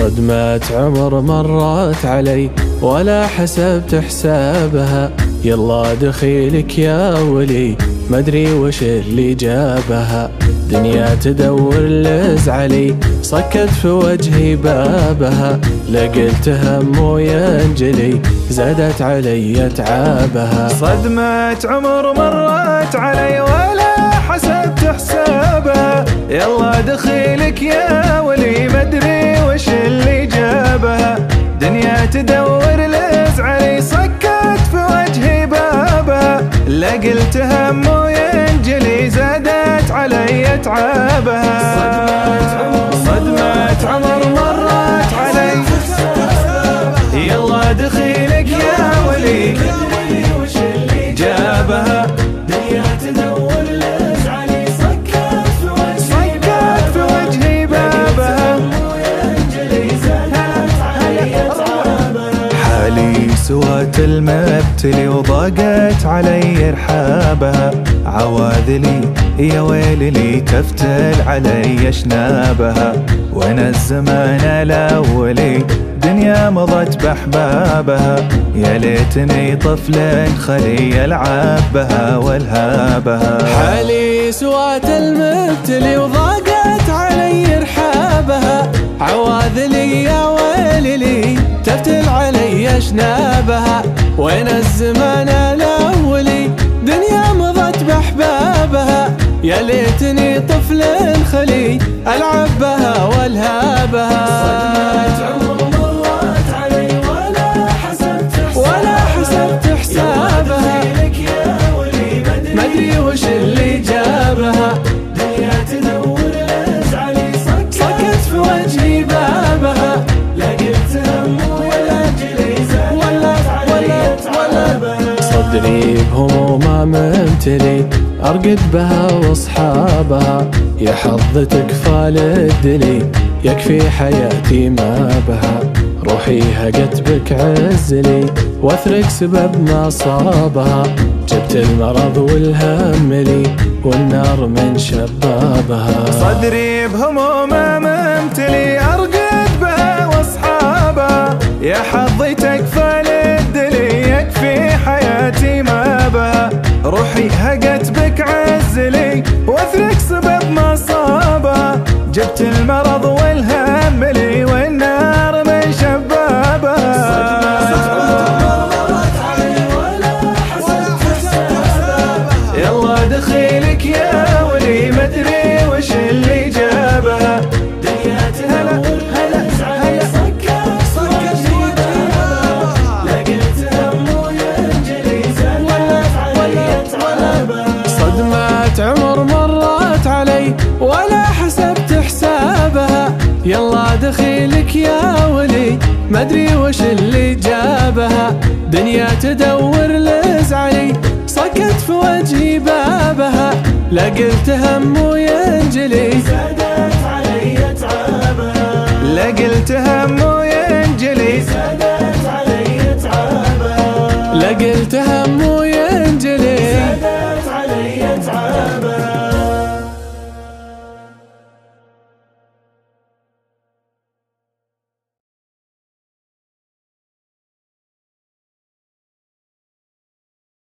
صدمة عمر مرت علي ولا حسبت حسابها. يلا دخيلك يا ولي مدري وش اللي جابها. دنيا تدور لز علي صكت في وجهي بابها. لقلت هم وينجلي زادت علي تعابها. صدمة عمر مرت علي ولا حسبت حسابها. يلا دخيلك يا ولي. دنيا تدور لز علي صكت في وجهي بابها لقلت هم وينجلي زادت علي تعابها سوات المبتلي وضاقت علي رحابها عواذلي يا ويلي تفتل علي شنابها وأنا الزمان الاولي دنيا مضت بأحبابها. يا ليتني طفل خلي يلعب بها وألهابها. حالي سوات المبتلي وضاقت علي عواذلي يا ويلي لي تفتل علي شنابها وين الزمان الأولي؟ دنيا مضت بأحبابها يا ليتني طفل خلي العب بها وألهابها. ممتلي أرقد بها وأصحابها يا حظتك فال الدلي يكفي حياتي ما بها. روحي هقت بك عزلي واثرك سبب ما صابها. جبت المرض والهم لي والنار من شبابها. صدري بهمومه ممتلي أرقد روحي هقت بك عزلي وأثرك سبب ما صابها جبت المرض والهم لي والنار من شبابها يلا دخيلك دخيلك يا ولي. مدري وش اللي جابها. دنيا تدور لز علي. صكت في وجهي بابها. لا قلت هم وينجلي. زادت علي تعبها لا قلت هم وينجلي زادت علي تعبها لا قلت هم